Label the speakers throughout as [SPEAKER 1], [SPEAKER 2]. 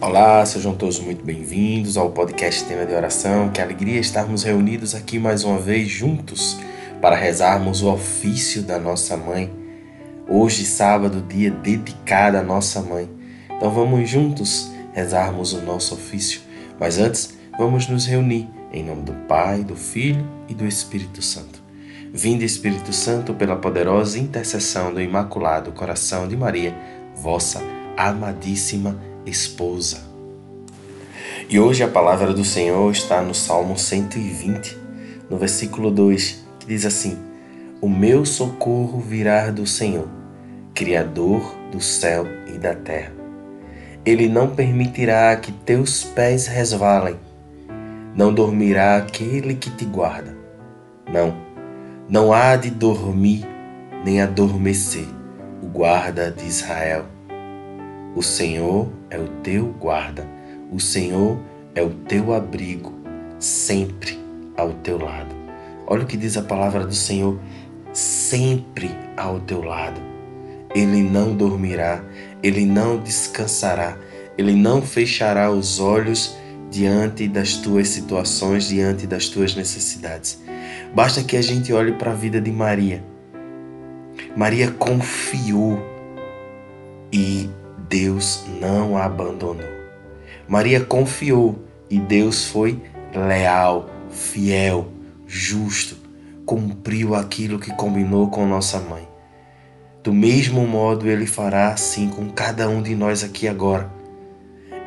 [SPEAKER 1] Olá, sejam todos muito bem-vindos ao podcast Tema de Oração. Que alegria estarmos reunidos aqui mais uma vez juntos para rezarmos o ofício da nossa mãe. Hoje, sábado, dia dedicado à nossa mãe. Então vamos juntos rezarmos o nosso ofício. Mas antes, vamos nos reunir em nome do Pai, do Filho e do Espírito Santo. Vinde, Espírito Santo, pela poderosa intercessão do Imaculado Coração de Maria, vossa amadíssima esposa. E hoje a palavra do Senhor está no Salmo 120, no versículo 2, que diz assim: O meu socorro virá do Senhor, Criador do céu e da terra. Ele não permitirá que teus pés resvalem, não dormirá aquele que te guarda. Não, não há de dormir nem adormecer o guarda de Israel. O Senhor é o teu guarda, o Senhor é o teu abrigo, sempre ao teu lado. Olha o que diz a palavra do Senhor: sempre ao teu lado. Ele não dormirá, ele não descansará, ele não fechará os olhos diante das tuas situações, diante das tuas necessidades. Basta que a gente olhe para a vida de Maria. Maria confiou e Deus não a abandonou. Maria confiou e Deus foi leal, fiel, justo, cumpriu aquilo que combinou com nossa mãe. Do mesmo modo, Ele fará assim com cada um de nós aqui agora.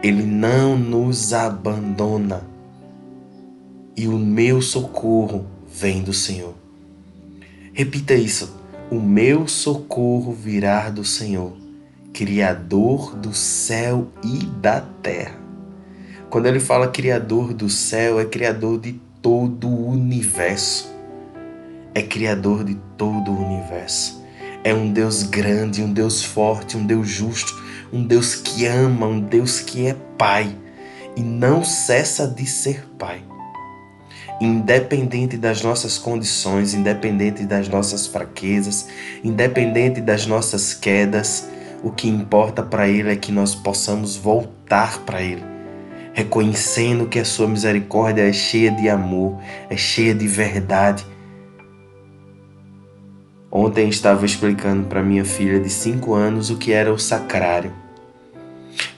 [SPEAKER 1] Ele não nos abandona. E o meu socorro vem do Senhor. Repita isso. O meu socorro virá do Senhor Criador do céu e da terra. Quando ele fala Criador do céu, é Criador de todo o universo. É Criador de todo o universo. É um Deus grande, um Deus forte, um Deus justo, um Deus que ama, um Deus que é Pai e não cessa de ser Pai. Independente das nossas condições, independente das nossas fraquezas, independente das nossas quedas, o que importa para Ele é que nós possamos voltar para Ele, reconhecendo que a Sua misericórdia é cheia de amor, é cheia de verdade. Ontem estava explicando para minha filha de 5 anos o que era o sacrário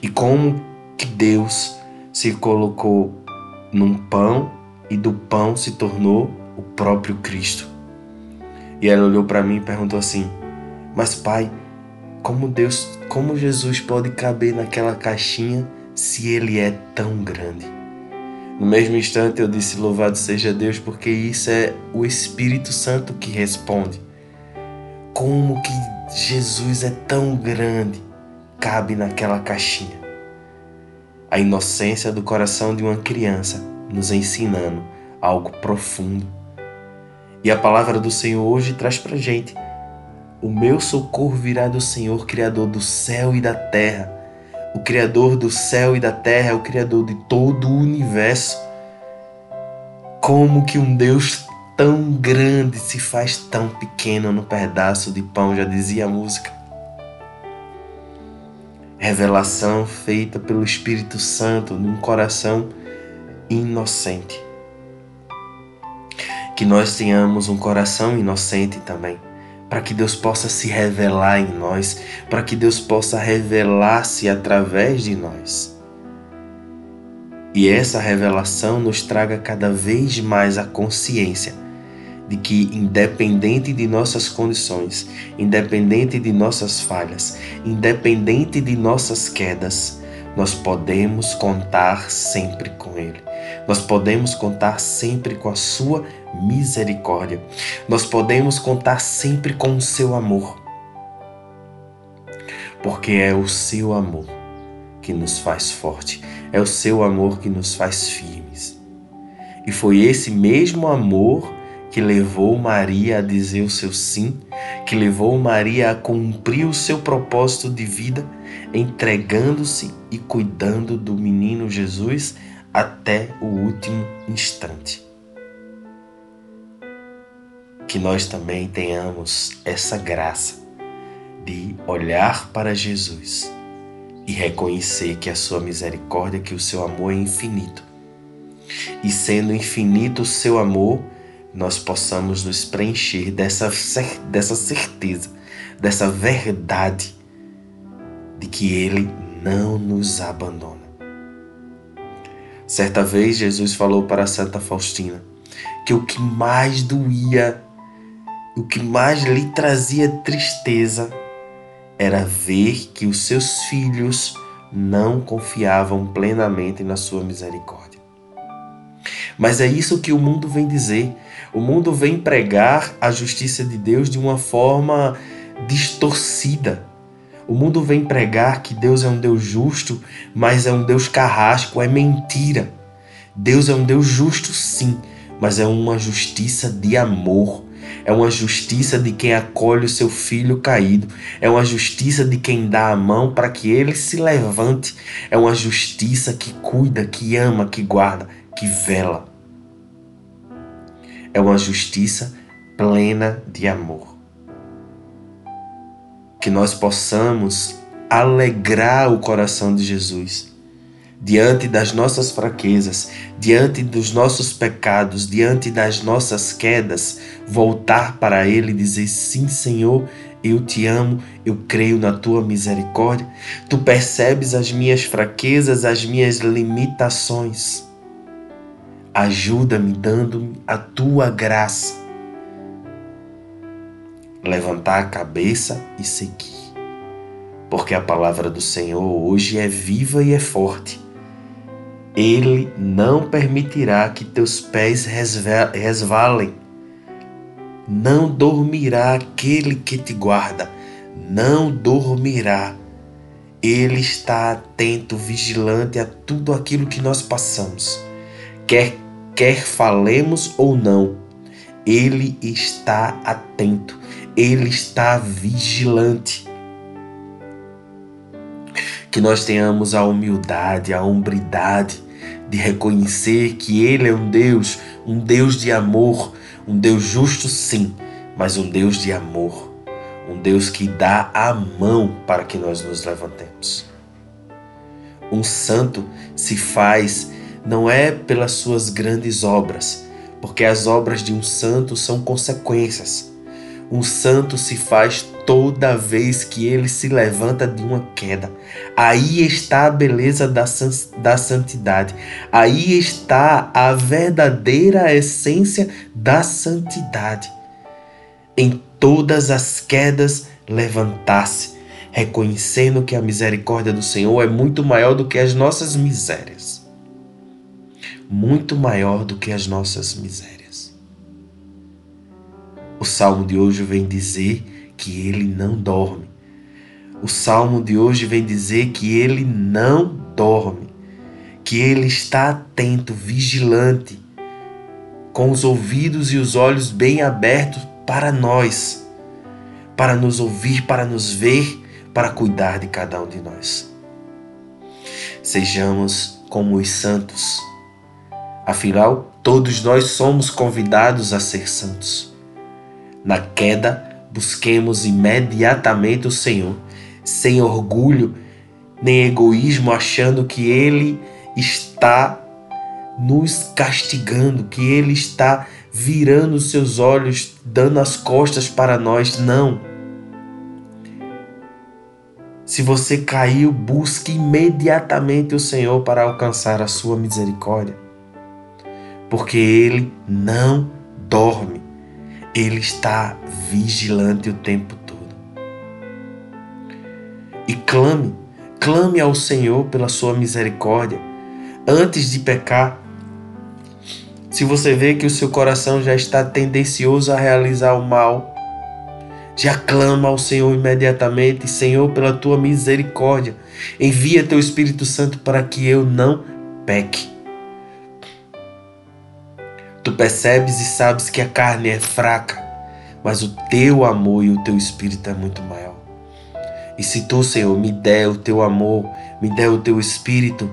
[SPEAKER 1] e como que Deus se colocou num pão e do pão se tornou o próprio Cristo. E ela olhou para mim e perguntou assim: Mas pai, como Deus, como Jesus pode caber naquela caixinha se ele é tão grande? No mesmo instante eu disse: Louvado seja Deus, porque isso é o Espírito Santo que responde. Como que Jesus é tão grande, cabe naquela caixinha? A inocência do coração de uma criança nos ensinando algo profundo. E a palavra do Senhor hoje traz para gente o meu socorro virá do Senhor, Criador do céu e da terra. O Criador do céu e da terra é o Criador de todo o universo. Como que um Deus tão grande se faz tão pequeno no pedaço de pão, já dizia a música. Revelação feita pelo Espírito Santo num coração inocente. Que nós tenhamos um coração inocente também para que Deus possa se revelar em nós, para que Deus possa revelar-se através de nós. E essa revelação nos traga cada vez mais a consciência de que, independente de nossas condições, independente de nossas falhas, independente de nossas quedas, nós podemos contar sempre com Ele. Nós podemos contar sempre com a Sua misericórdia. Nós podemos contar sempre com o Seu amor. Porque é o Seu amor que nos faz forte, é o Seu amor que nos faz firmes. E foi esse mesmo amor que levou Maria a dizer o seu sim, que levou Maria a cumprir o seu propósito de vida, entregando-se e cuidando do menino Jesus até o último instante. Que nós também tenhamos essa graça de olhar para Jesus e reconhecer que a sua misericórdia, que o seu amor é infinito. E sendo infinito o seu amor, nós possamos nos preencher dessa, dessa certeza, dessa verdade de que Ele não nos abandona. Certa vez Jesus falou para Santa Faustina que o que mais doía, o que mais lhe trazia tristeza era ver que os seus filhos não confiavam plenamente na sua misericórdia. Mas é isso que o mundo vem dizer. O mundo vem pregar a justiça de Deus de uma forma distorcida. O mundo vem pregar que Deus é um Deus justo, mas é um Deus carrasco, é mentira. Deus é um Deus justo, sim, mas é uma justiça de amor. É uma justiça de quem acolhe o seu filho caído. É uma justiça de quem dá a mão para que ele se levante. É uma justiça que cuida, que ama, que guarda, que vela. É uma justiça plena de amor. Que nós possamos alegrar o coração de Jesus diante das nossas fraquezas, diante dos nossos pecados, diante das nossas quedas, voltar para Ele e dizer: Sim, Senhor, eu te amo, eu creio na tua misericórdia. Tu percebes as minhas fraquezas, as minhas limitações. Ajuda-me dando-me a tua graça. Levantar a cabeça e seguir. Porque a palavra do Senhor hoje é viva e é forte ele não permitirá que teus pés resvalem. Não dormirá aquele que te guarda, não dormirá. Ele está atento, vigilante a tudo aquilo que nós passamos. Quer quer falemos ou não, ele está atento, ele está vigilante. Que nós tenhamos a humildade, a hombridade de reconhecer que Ele é um Deus, um Deus de amor, um Deus justo, sim, mas um Deus de amor, um Deus que dá a mão para que nós nos levantemos. Um santo se faz não é pelas suas grandes obras, porque as obras de um santo são consequências. Um santo se faz toda vez que ele se levanta de uma queda. Aí está a beleza da, da santidade. Aí está a verdadeira essência da santidade. Em todas as quedas, levantar-se, reconhecendo que a misericórdia do Senhor é muito maior do que as nossas misérias. Muito maior do que as nossas misérias. O salmo de hoje vem dizer que ele não dorme. O salmo de hoje vem dizer que ele não dorme, que ele está atento, vigilante, com os ouvidos e os olhos bem abertos para nós, para nos ouvir, para nos ver, para cuidar de cada um de nós. Sejamos como os santos. Afinal, todos nós somos convidados a ser santos. Na queda, busquemos imediatamente o Senhor, sem orgulho nem egoísmo, achando que Ele está nos castigando, que Ele está virando os seus olhos, dando as costas para nós. Não. Se você caiu, busque imediatamente o Senhor para alcançar a sua misericórdia, porque Ele não dorme. Ele está vigilante o tempo todo. E clame, clame ao Senhor pela sua misericórdia antes de pecar. Se você vê que o seu coração já está tendencioso a realizar o mal, já clama ao Senhor imediatamente, Senhor, pela tua misericórdia, envia teu Espírito Santo para que eu não peque. Tu percebes e sabes que a carne é fraca, mas o teu amor e o teu espírito é muito maior. E se tu, Senhor, me der o teu amor, me der o teu espírito,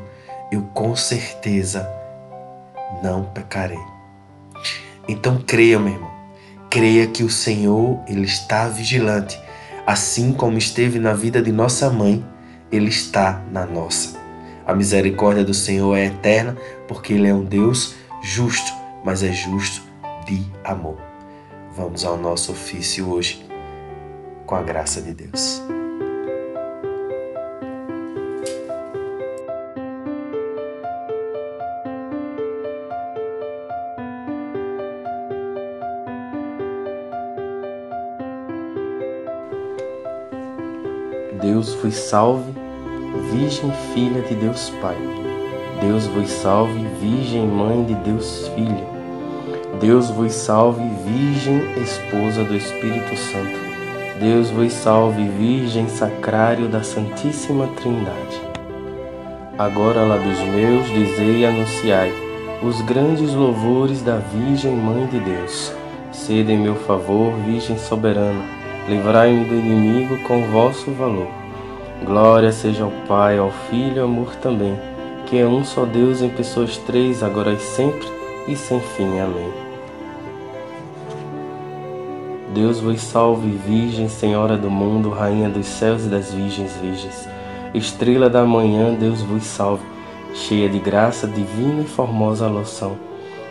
[SPEAKER 1] eu com certeza não pecarei. Então creia, meu irmão. Creia que o Senhor, ele está vigilante, assim como esteve na vida de nossa mãe,
[SPEAKER 2] Ele está na nossa. A misericórdia do Senhor é eterna, porque Ele é um Deus justo, mas é justo de amor. Vamos ao nosso ofício hoje, com a graça de Deus. Deus vos salve, Virgem Filha de Deus Pai. Deus vos salve, Virgem Mãe de Deus Filha. Deus vos salve, Virgem Esposa do Espírito Santo. Deus vos salve, Virgem Sacrário da Santíssima Trindade. Agora, lábios meus, dizei e anunciai os grandes louvores da Virgem Mãe de Deus. Sede em meu favor, Virgem soberana livrai-me do inimigo com vosso valor. Glória seja ao Pai, ao Filho e ao amor também, que é um só Deus em pessoas três, agora e sempre e sem fim. Amém. Deus vos salve, Virgem, Senhora do mundo, Rainha dos céus e das virgens virgens. Estrela da manhã, Deus vos salve, cheia de graça divina e formosa loção.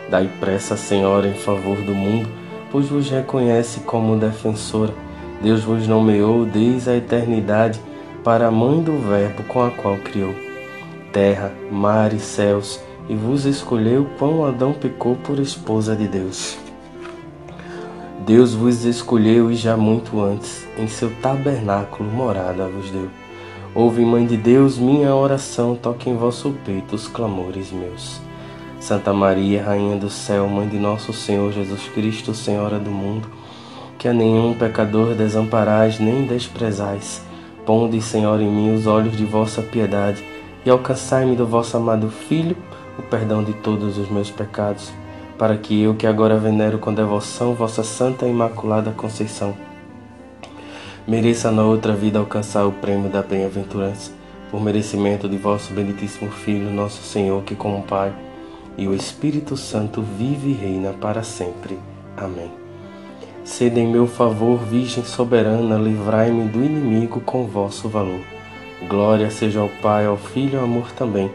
[SPEAKER 2] Dai pressa, Senhora, em favor do mundo, pois vos reconhece como defensora Deus vos nomeou desde a eternidade para a mãe do Verbo com a qual criou terra, mar e céus, e vos escolheu quando Adão pecou por esposa de Deus. Deus vos escolheu e já muito antes, em seu tabernáculo morada vos deu. Ouve, Mãe de Deus, minha oração, toque em vosso peito os clamores meus. Santa Maria, Rainha do céu, Mãe de nosso Senhor Jesus Cristo, Senhora do mundo, que a nenhum pecador desamparais nem desprezais. Ponde, Senhor, em mim os olhos de vossa piedade e alcançai-me do vosso amado Filho o perdão de todos os meus pecados, para que eu, que agora venero com devoção vossa Santa e Imaculada Conceição, mereça na outra vida alcançar o prêmio da bem-aventurança, por merecimento de vosso benditíssimo Filho, nosso Senhor, que como Pai e o Espírito Santo vive e reina para sempre. Amém. Sede em meu favor, Virgem soberana, livrai-me do inimigo com vosso valor. Glória seja ao Pai, ao Filho e ao amor também,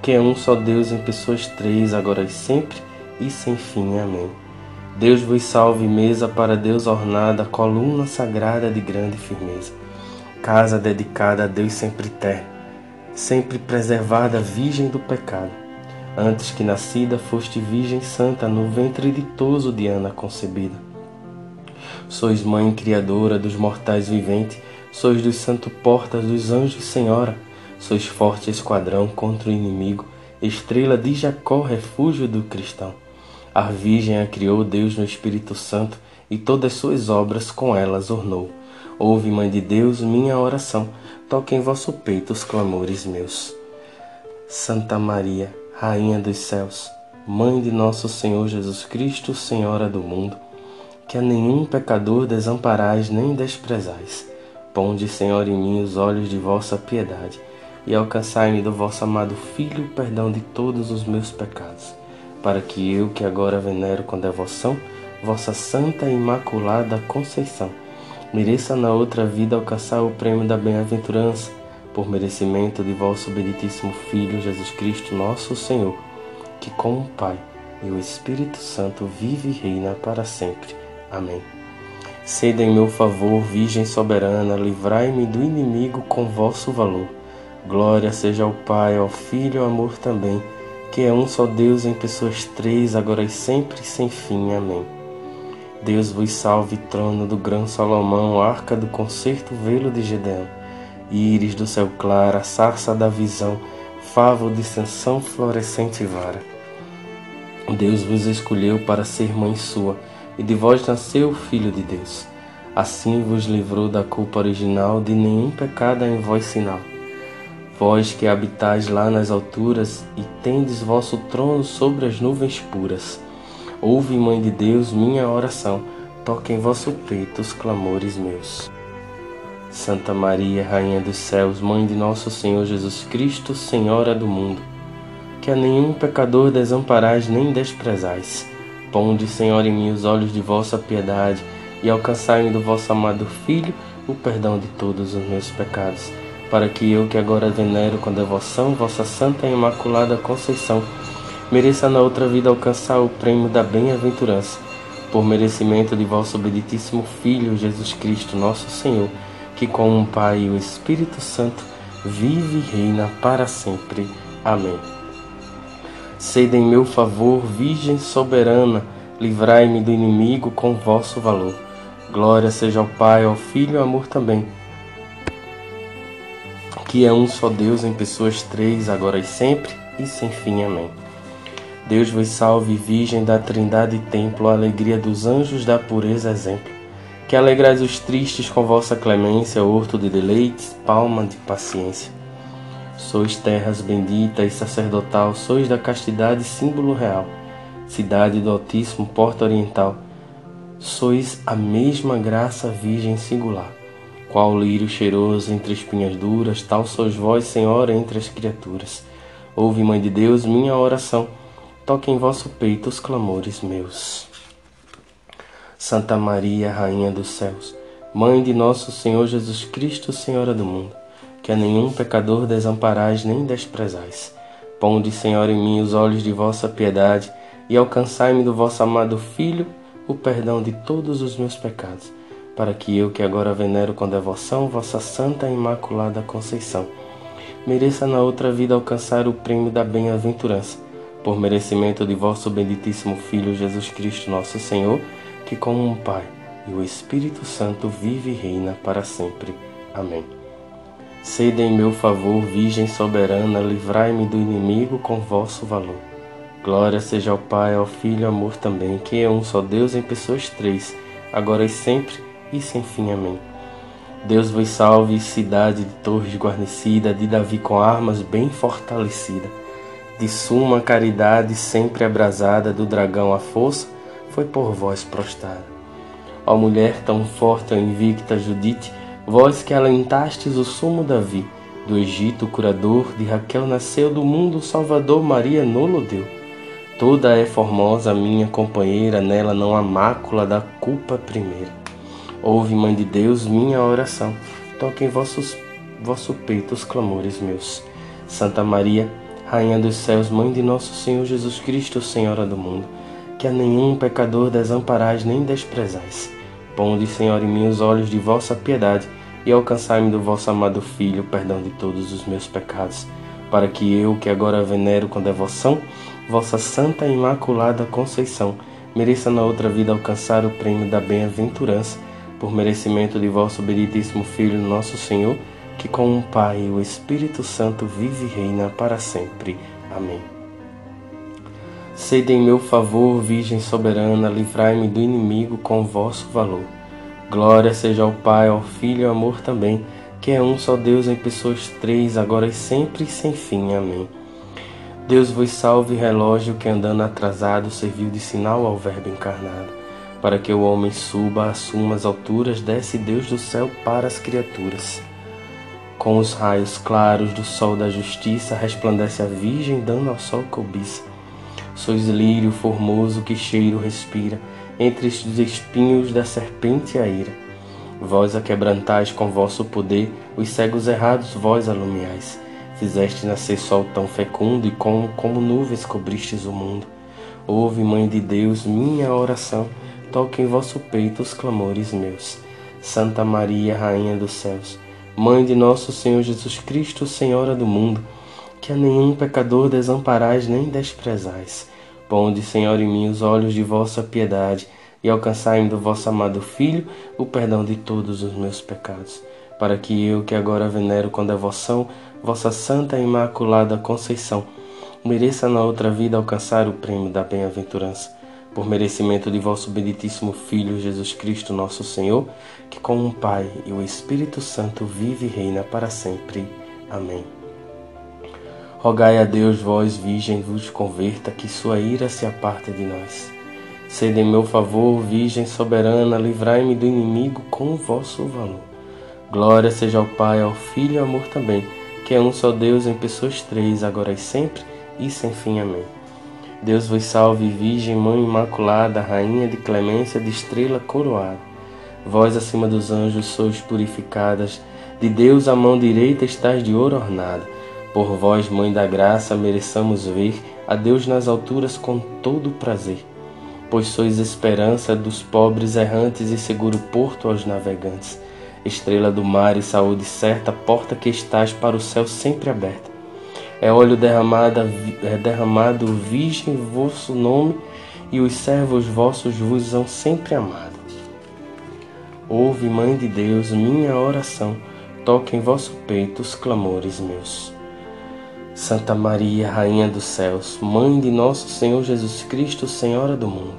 [SPEAKER 2] que é um só Deus em pessoas três, agora e sempre e sem fim. Amém. Deus vos salve, mesa para Deus ornada, coluna sagrada de grande firmeza, casa dedicada a Deus sempre eterno, sempre preservada, virgem do pecado. Antes que nascida, foste virgem santa, no ventre ditoso de Ana concebida Sois mãe criadora dos mortais viventes, sois dos santo portas dos anjos senhora, sois forte esquadrão contra o inimigo, estrela de Jacó, refúgio do cristão. A Virgem a criou Deus no Espírito Santo e todas suas obras com elas ornou. Ouve, Mãe de Deus, minha oração, toque em vosso peito os clamores meus. Santa Maria, Rainha dos céus, Mãe de nosso Senhor Jesus Cristo, Senhora do mundo, que a nenhum pecador desamparais nem desprezais. Ponde, Senhor, em mim os olhos de vossa piedade e alcançai-me do vosso amado Filho o perdão de todos os meus pecados, para que eu, que agora venero com devoção, vossa santa e imaculada Conceição, mereça na outra vida alcançar o prêmio da bem-aventurança, por merecimento de vosso benditíssimo Filho Jesus Cristo, nosso Senhor, que com o Pai e o Espírito Santo vive e reina para sempre. Amém. Sede em meu favor, Virgem soberana, livrai-me do inimigo com vosso valor. Glória seja ao Pai, ao Filho e ao amor também, que é um só Deus em pessoas três, agora e sempre, sem fim. Amém. Deus vos salve, trono do grão Salomão, arca do concerto, velo de Gedeão, íris do céu claro, sarça da visão, favo de sanção, florescente vara. Deus vos escolheu para ser mãe sua, e de vós nasceu o Filho de Deus. Assim vos livrou da culpa original, de nenhum pecado em vós sinal. Vós que habitais lá nas alturas e tendes vosso trono sobre as nuvens puras. Ouve, Mãe de Deus, minha oração, toque em vosso peito os clamores meus. Santa Maria, Rainha dos céus, Mãe de nosso Senhor Jesus Cristo, Senhora do mundo, que a nenhum pecador desamparais nem desprezais Ponde, Senhor, em mim os olhos de vossa piedade e alcançai-me do vosso amado Filho o perdão de todos os meus pecados, para que eu, que agora venero com devoção vossa Santa e Imaculada Conceição, mereça na outra vida alcançar o prêmio da bem-aventurança, por merecimento de vosso benditíssimo Filho Jesus Cristo, nosso Senhor, que com o Pai e o Espírito Santo vive e reina para sempre. Amém. Sede em meu favor, Virgem soberana, livrai-me do inimigo com vosso valor. Glória seja ao Pai, ao Filho e ao amor também, que é um só Deus em pessoas três, agora e sempre, e sem fim. Amém. Deus vos salve, Virgem da Trindade e Templo, alegria dos anjos da pureza exemplo, que alegrais os tristes com vossa clemência, horto de deleites, palma de paciência. Sois terras bendita e sacerdotal, sois da castidade símbolo real, cidade do Altíssimo, porta oriental. Sois a mesma graça virgem singular, qual lírio cheiroso entre espinhas duras, tal sois vós, Senhora, entre as criaturas. Ouve, Mãe de Deus, minha oração, toque em vosso peito os clamores meus. Santa Maria, Rainha dos céus, Mãe de nosso Senhor Jesus Cristo, Senhora do mundo, que a nenhum pecador desamparais nem desprezais. Ponde, Senhor, em mim os olhos de vossa piedade e alcançai-me do vosso amado Filho o perdão de todos os meus pecados, para que eu, que agora venero com devoção vossa Santa e Imaculada Conceição, mereça na outra vida alcançar o prêmio da bem-aventurança, por merecimento de vosso benditíssimo Filho Jesus Cristo, nosso Senhor, que com um Pai e o Espírito Santo vive e reina para sempre. Amém. Sede em meu favor, Virgem soberana, livrai-me do inimigo com vosso valor. Glória seja ao Pai, ao Filho ao amor também, que é um só Deus em pessoas três, agora e sempre e sem fim. Amém. Deus vos salve, cidade de torres guarnecida, de Davi com armas bem fortalecida, de suma caridade sempre abrasada, do dragão a força foi por vós prostrada. Ó mulher tão forte, invicta Judite, Vós que alentastes o sumo Davi, do Egito o curador, de Raquel nasceu do mundo o Salvador, Maria nolo deu. Toda é formosa minha companheira, nela não há mácula da culpa primeira. Ouve, Mãe de Deus, minha oração, toque em vossos, vosso peito os clamores meus. Santa Maria, Rainha dos céus, Mãe de nosso Senhor Jesus Cristo, Senhora do mundo, que a nenhum pecador desamparais nem desprezais Ponde, Senhor, em mim os olhos de vossa piedade e alcançai-me do vosso amado Filho o perdão de todos os meus pecados, para que eu, que agora venero com devoção, vossa Santa e Imaculada Conceição, mereça na outra vida alcançar o prêmio da bem-aventurança, por merecimento de vosso benditíssimo Filho, nosso Senhor, que com o Pai e o Espírito Santo vive e reina para sempre. Amém. Sede em meu favor, Virgem soberana, livrai-me do inimigo com vosso valor. Glória seja ao Pai, ao Filho e ao amor também, que é um só Deus em pessoas três, agora e sempre e sem fim. Amém. Deus vos salve, relógio que andando atrasado serviu de sinal ao Verbo encarnado. Para que o homem suba, assuma as alturas, desce Deus do céu para as criaturas. Com os raios claros do sol da justiça, resplandece a Virgem, dando ao sol cobiça. Sois lírio formoso que cheiro respira, entre os espinhos da serpente a ira. Vós a quebrantais com vosso poder, os cegos errados vós alumiais. Fizeste nascer sol tão fecundo e como, como nuvens cobristes o mundo. Ouve, Mãe de Deus, minha oração, toque em vosso peito os clamores meus. Santa Maria, Rainha dos céus, Mãe de nosso Senhor Jesus Cristo, Senhora do mundo, que a nenhum pecador desamparais nem desprezais. Ponde, Senhor, em mim os olhos de vossa piedade e alcançai-me do vosso amado Filho o perdão de todos os meus pecados, para que eu, que agora venero com devoção vossa santa e imaculada Conceição, mereça na outra vida alcançar o prêmio da bem-aventurança, por merecimento de vosso benditíssimo Filho Jesus Cristo, nosso Senhor, que com o Pai e o Espírito Santo vive e reina para sempre. Amém. Rogai a Deus, vós, Virgem, vos converta, que sua ira se aparta de nós. Sede em meu favor, Virgem soberana, livrai-me do inimigo com o vosso valor. Glória seja ao Pai, ao Filho e ao amor também, que é um só Deus em pessoas três, agora e sempre, e sem fim. Amém. Deus vos salve, Virgem, Mãe Imaculada, Rainha de clemência, de estrela coroada. Vós, acima dos anjos, sois purificadas, De Deus a mão direita estás de ouro ornada. Por vós, Mãe da Graça, mereçamos ver a Deus nas alturas com todo prazer. Pois sois esperança dos pobres errantes e seguro porto aos navegantes. Estrela do mar e saúde certa, porta que estás para o céu sempre aberta. É óleo derramado, é derramado virgem vosso nome, e os servos vossos vos são sempre amados. Ouve, Mãe de Deus, minha oração, toque em vosso peito os clamores meus. Santa Maria, Rainha dos céus, Mãe de nosso Senhor Jesus Cristo, Senhora do mundo,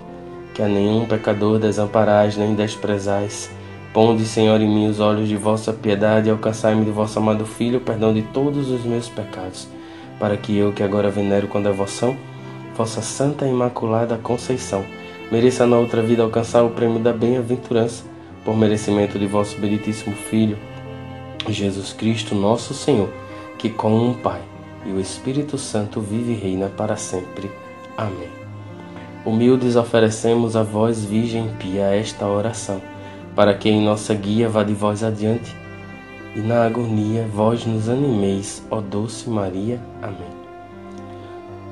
[SPEAKER 2] que a nenhum pecador desamparais nem desprezais, ponde, Senhor, em mim os olhos de vossa piedade e alcançai-me de vosso amado Filho o perdão de todos os meus pecados, para que eu, que agora venero com devoção, vossa Santa Imaculada Conceição, mereça na outra vida alcançar o prêmio da bem-aventurança, por merecimento de vosso benditíssimo Filho, Jesus Cristo, nosso Senhor, que com o Pai e o Espírito Santo vive e reina para sempre. Amém. Humildes oferecemos a vós, Virgem Pia, esta oração, para que em nossa guia vá de vós adiante, e na agonia vós nos animeis, ó doce Maria. Amém.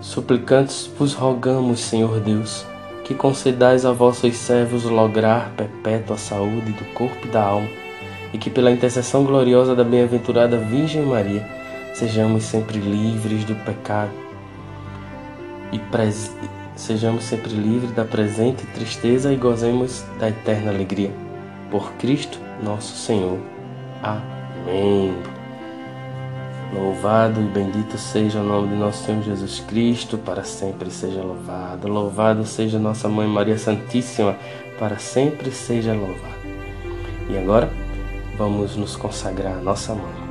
[SPEAKER 2] Suplicantes vos rogamos, Senhor Deus, que concedais a vossos servos lograr perpétua saúde do corpo e da alma, e que pela intercessão gloriosa da bem-aventurada Virgem Maria, sejamos sempre livres do pecado e pres... sejamos sempre livres da presente tristeza e gozemos da eterna alegria. Por Cristo nosso Senhor. Amém. Louvado e bendito seja o nome de nosso Senhor Jesus Cristo, para sempre seja louvado. Louvado seja nossa Mãe Maria Santíssima, para sempre seja louvado. E agora, vamos nos consagrar a nossa mãe.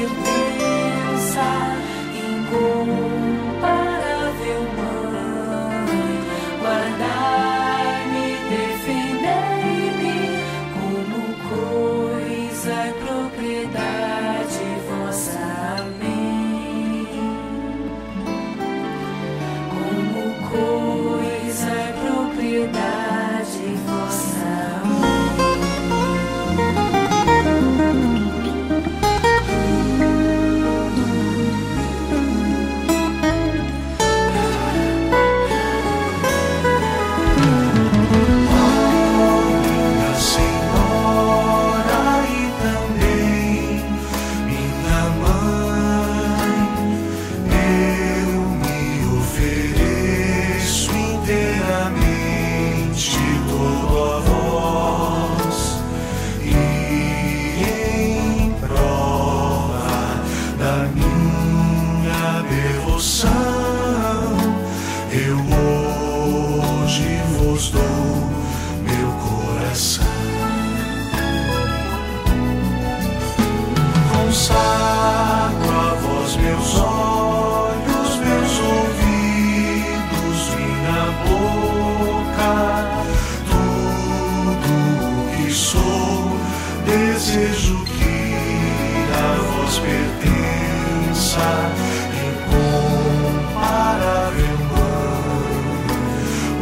[SPEAKER 3] give me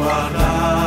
[SPEAKER 3] Maranatha.